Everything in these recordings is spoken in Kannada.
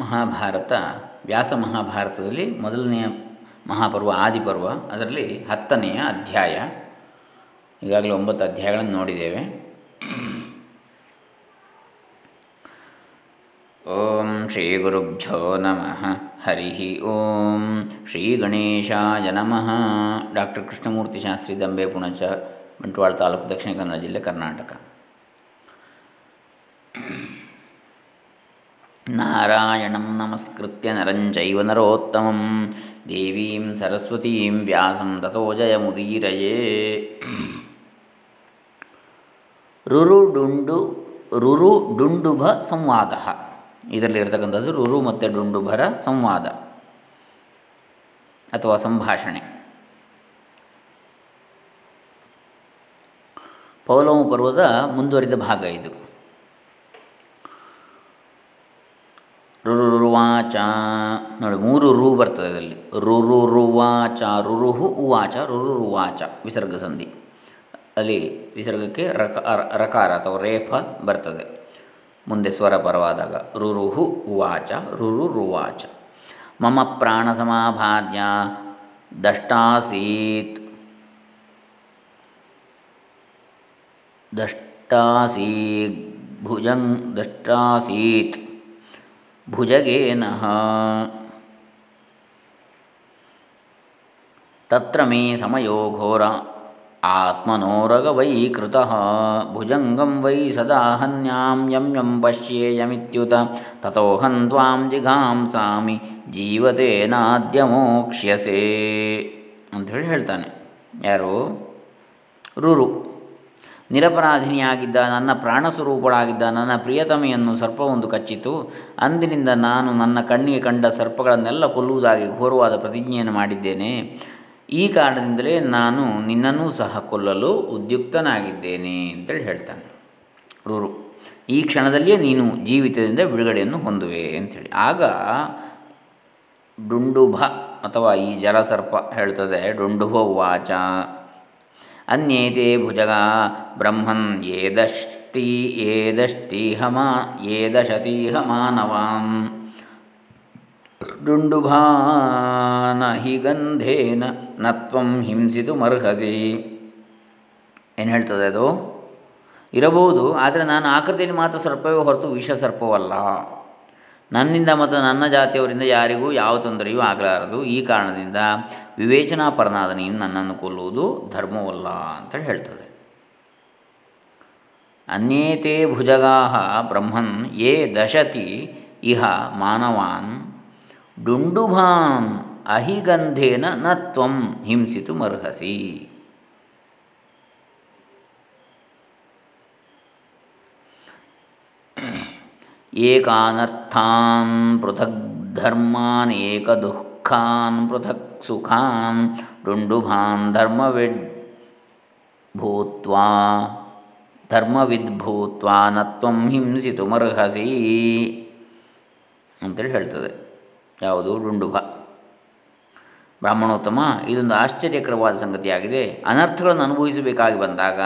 ಮಹಾಭಾರತ, ವ್ಯಾಸ ಮಹಾಭಾರತದಲ್ಲಿ ಮೊದಲನೆಯ ಮಹಾಪರ್ವ ಆದಿಪರ್ವ, ಅದರಲ್ಲಿ ಹತ್ತನೆಯ ಅಧ್ಯಾಯ. ಈಗಾಗಲೇ ಒಂಬತ್ತು ಅಧ್ಯಾಯಗಳನ್ನು ನೋಡಿದ್ದೇವೆ. ಓಂ ಶ್ರೀ ಗುರುಭ್ಯೋ ನಮಃ. ಹರಿ ಓಂ ಶ್ರೀ ಗಣೇಶಾಯ ನಮಃ. ಡಾಕ್ಟರ್ ಕೃಷ್ಣಮೂರ್ತಿ ಶಾಸ್ತ್ರಿ ದಂಬೆ ಪುಣಚ, ಬಂಟ್ವಾಳ ತಾಲೂಕು ದಕ್ಷಿಣ ಕನ್ನಡ ಜಿಲ್ಲೆ ಕರ್ನಾಟಕ. ನಾರಾಯಣಂ ನಮಸ್ಕೃತ್ಯ ನರಂಜೈವ ನರೋತ್ತಮಂ ದೇವೀಂ ಸರಸ್ವತೀಂ ವ್ಯಾಸಂ ತಥೋ ಜಯಮುದೀರಯೇ ರುರು ಡುಂಡು ರುರು ಡುಂಡುಭ ಸಂವಾದ ಇದರಲ್ಲಿರ್ತಕ್ಕಂಥದ್ದು ರುರು ಮತ್ತು ಡುಂಡುಭರ ಸಂವಾದ ಅಥವಾ ಸಂಭಾಷಣೆ ಪೌಲೋಮ ಪರ್ವದ ಮುಂದುವರಿದ ಭಾಗ ಇದು ರುರುರುವಾಚ ನೋಡಿ, ಮೂರು ರು ಬರ್ತದೆ ಇದರಲ್ಲಿ. ರುರುರುವಾಚ ರುರುಹು, ಉವಾಚ ರುರುರುವಾಚ ವಿಸರ್ಗ ಸಂಧಿ. ಅಲ್ಲಿ ವಿಸರ್ಗಕ್ಕೆ ರಕ ರಕಾರ ಅಥವಾ ರೇಫ ಬರ್ತದೆ. ಮುಂದೆ ಸ್ವರ ಪರವಾದಾಗ ರುರುಹು, ಉವಾಚ ರುರುರುವಾಚ ಮಮ ಪ್ರಾಣ ಸಮಾಭಾದ್ಯ, ದಷ್ಟಾಸೀತ್. ದಷ್ಟಾಸೀತ್ ಭುಜಂಗ್ ದಷ್ಟಾಸೀತ್. ಭುಜಗೇನಃ ತತ್ರ ಮೇ ಸಮಯೋ ಘೋರ. ವೈ ಕೃತಃ. ಭುಜಂಗಂ ವೈ ಸದಾ ಹನ್ಯಾಂ ಯಂ ಯಂ ಪಶ್ಯೇಯಮಿತ್ಯುತ. ತಥೋಹಂ ತ್ವಾಂ ಜಿಘಾಂಸಾಮಿ ಜೀವತೇನಾದ್ಯ ಮೋಕ್ಷ್ಯಸೇ ಅಂಥೇಳಿ ಹೇಳ್ತಾನೆ. ಯಾರು? ರುರು. ನಿರಪರಾಧಿನಿಯಾಗಿದ್ದ ನನ್ನ ಪ್ರಾಣಸ್ವರೂಪಳಾಗಿದ್ದ ನನ್ನ ಪ್ರಿಯತಮೆಯನ್ನು ಸರ್ಪವೊಂದು ಕಚ್ಚಿತು. ಅಂದಿನಿಂದ ನಾನು ನನ್ನ ಕಣ್ಣಿಗೆ ಕಂಡ ಸರ್ಪಗಳನ್ನೆಲ್ಲ ಕೊಲ್ಲುವುದಾಗಿ ಘೋರವಾದ ಪ್ರತಿಜ್ಞೆಯನ್ನು ಮಾಡಿದ್ದೇನೆ. ಈ ಕಾರಣದಿಂದಲೇ ನಾನು ನಿನ್ನನ್ನೂ ಸಹ ಕೊಲ್ಲಲು ಉದ್ಯುಕ್ತನಾಗಿದ್ದೇನೆ ಅಂತೇಳಿ ಹೇಳ್ತಾನೆ. ರೂರು, ಈ ಕ್ಷಣದಲ್ಲಿಯೇ ನೀನು ಜೀವಿತದಿಂದ ಬಿಡುಗಡೆಯನ್ನು ಹೊಂದುವೆ ಅಂಥೇಳಿ ಆಗ ಡುಂಡುಭ ಅಥವಾ ಈ ಜಲಸರ್ಪ ಹೇಳ್ತದೆ, ಡುಂಡುಭ ವಾಚ. ಅನ್ಯೇತೆ ಭುಜಗ ಬ್ರಹ್ಮನ್ ಏದಷ್ಟಿ ಮಾ ಏದಶತೀಹ ಮಾನವಾನ್ ಡುಂಡುಭಾನ ಹಿ ಗಂಧೇನ ನತ್ವಂ ಹಿಂಸಿತು ಮರ್ಹಸಿ. ಏನು ಹೇಳ್ತದೆ ಅದು? ಇರಬಹುದು, ಆದರೆ ನಾನು ಆಕೃತಿಯಲ್ಲಿ ಮಾತ್ರ ಸರ್ಪವೇ ಹೊರತು ವಿಷ ಸರ್ಪವಲ್ಲ ನನ್ನಿಂದ ಮತ್ತು ನನ್ನ ಜಾತಿಯವರಿಂದ ಯಾರಿಗೂ ಯಾವ ತೊಂದರೆಯೂ ಆಗಲಾರದು. ಈ ಕಾರಣದಿಂದ ವಿವೇಚನಾಪರನಾದ ನೀನು ನನ್ನನ್ನು ಕೊಲ್ಲುವುದು ಧರ್ಮವಲ್ಲ ಅಂತ ಹೇಳ್ತದೆ. ಅನ್ಯೇತೆ ಭುಜಗಾ ಬ್ರಹ್ಮನ್ ಯೇ ದಶತಿ ಇಹ ಮಾನವಾನ್ ಡುಂಡುಭಾನ್ ಅಹಿಗಂಧೇನ ನ ತ್ವಂ ಹಿಂಸಿತು ಮರ್ಹಸಿ. ಏಕಾನರ್ಥಾನ್ ಪೃಥಗ್ ಧರ್ಮಾನ್ ಏಕದುಃಖಾನ್ ಪೃಥಕ್ ಸುಖಾನ್ ಡುಂಡುಭಾನ್ ಧರ್ಮವಿಡ್ ಭೂತ್ವಾ ಧರ್ಮವಿದ್ ಭೂತ್ವಾ ನತ್ವಂ ಹಿಂಸಿತುಮರ್ಹಸಿ ಅಂತೇಳಿ ಹೇಳ್ತದೆ. ಯಾವುದು? ಡುಂಡುಭ ಬ್ರಾಹ್ಮಣೋತ್ತಮ, ಇದೊಂದು ಆಶ್ಚರ್ಯಕರವಾದ ಸಂಗತಿಯಾಗಿದೆ. ಅನರ್ಥಗಳನ್ನು ಅನುಭವಿಸಬೇಕಾಗಿ ಬಂದಾಗ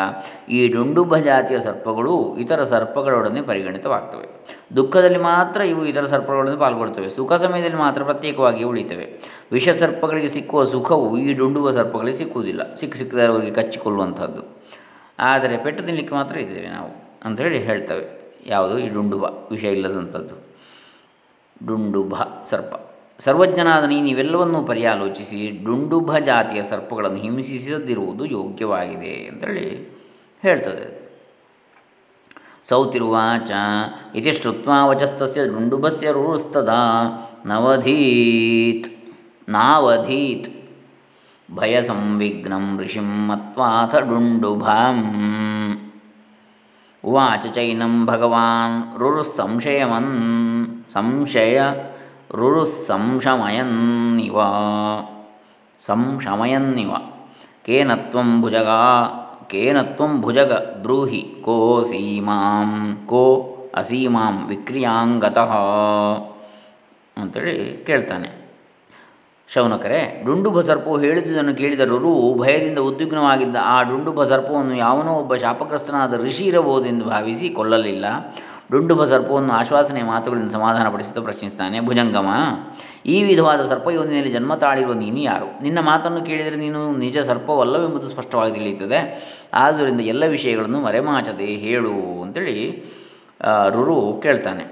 ಈ ಡುಂಡುಭ ಜಾತಿಯ ಸರ್ಪಗಳು ಇತರ ಸರ್ಪಗಳೊಡನೆ ಪರಿಗಣಿತವಾಗ್ತವೆ. ದುಃಖದಲ್ಲಿ ಮಾತ್ರ ಇವು ಇತರ ಸರ್ಪಗಳನ್ನು ಪಾಲ್ಗೊಳ್ತವೆ. ಸುಖ ಸಮಯದಲ್ಲಿ ಮಾತ್ರ ಪ್ರತ್ಯೇಕವಾಗಿ ಉಳಿತವೆ. ವಿಷ ಸರ್ಪಗಳಿಗೆ ಸಿಕ್ಕುವ ಸುಖವು ಈ ಡುಂಡುವ ಸರ್ಪಗಳಿಗೆ ಸಿಕ್ಕುವುದಿಲ್ಲ. ಸಿಕ್ಕ ಸಿಕ್ಕದವರಿಗೆ ಕಚ್ಚಿಕೊಳ್ಳುವಂಥದ್ದು. ಆದರೆ ಪೆಟ್ಟು ತಿನ್ನಲಿಕ್ಕೆ ಮಾತ್ರ ಇದ್ದೇವೆ ನಾವು ಅಂಥೇಳಿ ಹೇಳ್ತವೆ. ಯಾವುದು? ಈ ಡುಂಡುಬ ವಿಷ ಇಲ್ಲದಂಥದ್ದು. ಡುಂಡುಭ ಸರ್ಪ. ಸರ್ವಜ್ಞನಾದ ನೀನು ಇವೆಲ್ಲವನ್ನೂ ಪರ್ಯಾಲೋಚಿಸಿ ಡುಂಡುಭ ಜಾತಿಯ ಸರ್ಪಗಳನ್ನು ಹಿಂಸಿಸದಿರುವುದು ಯೋಗ್ಯವಾಗಿದೆ ಅಂತೇಳಿ ಹೇಳ್ತದೆ. ಸೌತಿರುವಾಚ ಇತಿ ಶ್ರುತ್ವಾ ವಚಸ್ತಸ್ಯ ಡುಂಡುಭಸ್ಯ ರುರುಸ್ತದ ನವಧೀತ್ ನಾವಧೀತ್ ಭಯ ಸಂವಿಘ್ನಂ ಋಷಿಂ ಮತ್ವಾಥ ಡುಂಡುಭಾಂ ಉವಾಚ ಚೈನಂ ಭಗವಾನ್ ರುರುಸ್ಸಂಶಯಮನ್ ಸಂಶಯ ರುರುಸ್ಸಂಶಮಯನ್ನಿವ ಸಂಶಮಯನ್ನಿವ ಕೇನ ತ್ವಂ ಭುಜಗ ಕೇನ ತ್ವಂ ಭುಜಗ ಬ್ರೂಹಿ ಕೋ ಸೀಮಾಂ, ಕೋ ಅಸೀಮಾಂ ವಿಕ್ರಿಯಾಂಗತಃ ಅಂತೇಳಿ ಕೇಳ್ತಾನೆ. ಶೌನಕರೆ, ಡುಂಡುಭ ಸರ್ಪವು ಹೇಳಿದುದನ್ನು ಕೇಳಿದ ರುರು ಭಯದಿಂದ ಉದ್ವಿಗ್ನವಾಗಿದ್ದ ಆ ಡುಂಡುಭ ಸರ್ಪವನ್ನು ಯಾವನೋ ಒಬ್ಬ ಶಾಪಗ್ರಸ್ತನಾದ ಋಷಿ ಇರಬಹುದೆಂದು ಭಾವಿಸಿ ಕೊಲ್ಲಲಿಲ್ಲ. ಡುಂಡುಭ ಸರ್ಪವನ್ನು ಆಶ್ವಾಸನೆ ಮಾತುಗಳಿಂದ ಸಮಾಧಾನಪಡಿಸುತ್ತಾ ಪ್ರಶ್ನಿಸ್ತಾನೆ ಭುಜಂಗಮ. ಈ ವಿಧವಾದ ಸರ್ಪಯೋನಿಯಲ್ಲಿ ಜನ್ಮ ತಾಳಿರುವ ನೀನು ಯಾರು? ನಿನ್ನ ಮಾತನ್ನು ಕೇಳಿದರೆ ನೀನು ನಿಜ ಸರ್ಪವಲ್ಲವೆಂಬುದು ಸ್ಪಷ್ಟವಾಗಿ ತಿಳಿಯುತ್ತದೆ. ಆದ್ದರಿಂದ ಎಲ್ಲ ವಿಷಯಗಳನ್ನು ಮರೆಮಾಚದೆ ಹೇಳು ಅಂತೇಳಿ ರುರು ಕೇಳ್ತಾನೆ.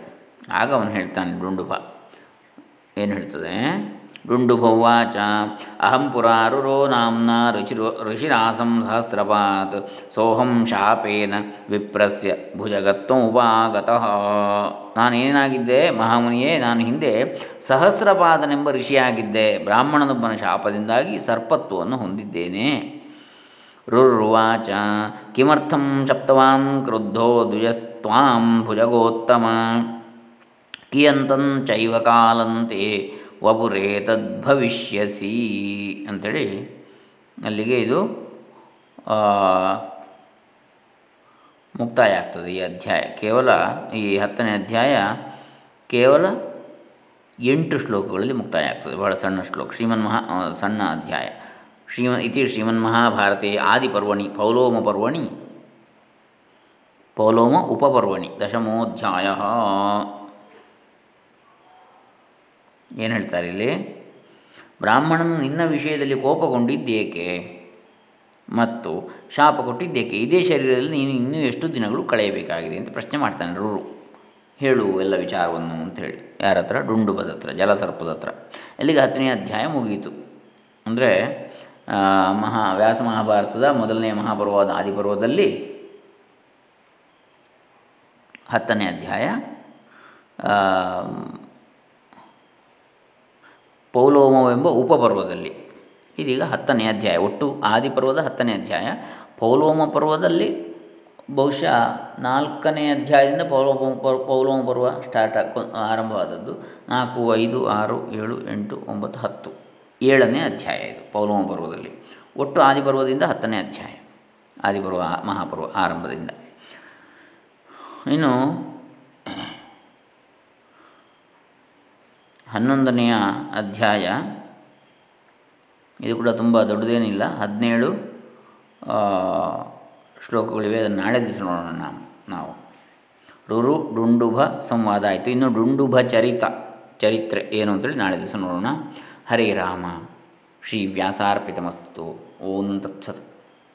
ಆಗ ಅವನು ಹೇಳ್ತಾನೆ ಡುಂಡುಬ ಏನು ಹೇಳ್ತದೆ? ಡುಂಡುಭವಾಚ ಅಹಂ ಪುರಾರುರೋ ನಾಂನ ಋಚಿರು ಋಷಿರಾಸಂ ಸಹಸ್ರಪಾತ್ ಸೋಹಂ ಶಾಪೇನ ವಿಪ್ರಸ್ಯ ಭುಜಗತ್ವಮುಪಾಗತಃ ನಾನೇನಾಗಿದ್ದೆ ಮಹಾಮುನಿಯೇ, ನಾನು ಹಿಂದೆ ಸಹಸ್ರಪಾದನೆಂಬ ಋಷಿಯಾಗಿದ್ದೆ. ಬ್ರಾಹ್ಮಣನೊಬ್ಬನ ಶಾಪದಿಂದಾಗಿ ಸರ್ಪತ್ವವನ್ನು ಹೊಂದಿದ್ದೇನೆ. ರುರ್ವಾಚ ಕಿಮರ್ಥಂ ಶಪ್ತವಾನ್ ಕ್ರುದ್ಧೋ ದ್ವಿಜಸ್ತ್ವಾಂ ಭುಜಗೋತ್ತಮ। ಕಿಯಂತಂಚೈವ ಕಾಲಂತೆ ವಪುರೇ ತದ್ಭವಿಷ್ಯಸಿ ಅಂಥೇಳಿ ಅಲ್ಲಿಗೆ ಇದು ಮುಕ್ತಾಯ ಆಗ್ತದೆ ಈ ಅಧ್ಯಾಯ. ಕೇವಲ ಈ ಹತ್ತನೇ ಅಧ್ಯಾಯ ಕೇವಲ ಎಂಟು ಶ್ಲೋಕಗಳಲ್ಲಿ ಮುಕ್ತಾಯ ಆಗ್ತದೆ. ಬಹಳ ಸಣ್ಣ ಶ್ಲೋಕ. ಶ್ರೀಮನ್ ಮಹಾ ಸಣ್ಣ ಅಧ್ಯಾಯ. ಶ್ರೀಮ, ಇತಿ ಶ್ರೀಮನ್ ಮಹಾಭಾರತೆ ಆದಿಪರ್ವಣಿ, ಪೌಲೋಮ ಪರ್ವಣಿ, ಪೌಲೋಮ ಉಪಪರ್ವಣಿ, ದಶಮೋಧ್ಯಾಯ. ಏನು ಹೇಳ್ತಾರೆ ಇಲ್ಲಿ? ಬ್ರಾಹ್ಮಣನು ನಿನ್ನ ವಿಷಯದಲ್ಲಿ ಕೋಪಗೊಂಡಿದ್ದೇಕೆ? ಮತ್ತು ಶಾಪ ಕೊಟ್ಟಿದ್ದೇಕೆ? ಇದೇ ಶರೀರದಲ್ಲಿ ನೀನು ಇನ್ನೂ ಎಷ್ಟು ದಿನಗಳು ಕಳೆಯಬೇಕಾಗಿದೆ ಅಂತ ಪ್ರಶ್ನೆ ಮಾಡ್ತಾನೆ ರೂರು. ಹೇಳು ಎಲ್ಲ ವಿಚಾರವನ್ನು ಅಂಥೇಳಿ ಯಾರ ಹತ್ರ? ಡುಂಡುಬದ ಹತ್ರ, ಜಲಸರ್ಪದ ಹತ್ರ. ಎಲ್ಲಿಗೆ? ಹತ್ತನೇ ಅಧ್ಯಾಯ ಮುಗಿಯಿತು ಅಂದರೆ ಮಹಾ, ವ್ಯಾಸ ಮಹಾಭಾರತದ ಮೊದಲನೇ ಮಹಾಪರ್ವದ ಆದಿಪರ್ವದಲ್ಲಿ ಹತ್ತನೇ ಅಧ್ಯಾಯ ಪೌಲೋಮವೆಂಬ ಉಪಪರ್ವದಲ್ಲಿ. ಇದೀಗ ಹತ್ತನೇ ಅಧ್ಯಾಯ. ಒಟ್ಟು ಆದಿಪರ್ವದ ಹತ್ತನೇ ಅಧ್ಯಾಯ. ಪೌಲೋಮ ಪರ್ವದಲ್ಲಿ ಬಹುಶಃ ನಾಲ್ಕನೇ ಅಧ್ಯಾಯದಿಂದ ಪೌಲೋಮ ಪೌಲೋಮ ಪರ್ವ ಸ್ಟಾರ್ಟ್ ಆರಂಭವಾದದ್ದು. ನಾಲ್ಕು, ಐದು, ಆರು, ಏಳು, ಎಂಟು, ಒಂಬತ್ತು, ಹತ್ತು. ಏಳನೇ ಅಧ್ಯಾಯ ಇದು ಪೌಲೋಮ ಪರ್ವದಲ್ಲಿ. ಒಟ್ಟು ಆದಿಪರ್ವದಿಂದ ಹತ್ತನೇ ಅಧ್ಯಾಯ. ಆದಿಪರ್ವ, ಮಹಾಪರ್ವ ಆರಂಭದಿಂದ. ಇನ್ನು ಹನ್ನೊಂದನೆಯ ಅಧ್ಯಾಯ. ಇದು ಕೂಡ ತುಂಬ ದೊಡ್ಡದೇನಿಲ್ಲ. ಹದಿನೇಳು ಶ್ಲೋಕಗಳಿವೆ. ಅದನ್ನು ನಾಳೆ ದಿವಸ ನೋಡೋಣ ನಾವು. ರುರು ಡುಂಡುಭ ಸಂವಾದ ಆಯಿತು. ಇನ್ನು ಡುಂಡುಭ ಚರಿತ, ಚರಿತ್ರೆ ಏನು ಅಂತೇಳಿ ನಾಳೆ ದಿವಸ ನೋಡೋಣ. ಹರೇ ರಾಮ. ಶ್ರೀ ವ್ಯಾಸಾರ್ಪಿತಮಸ್ತು ಓಂ ತತ್ಸತ್.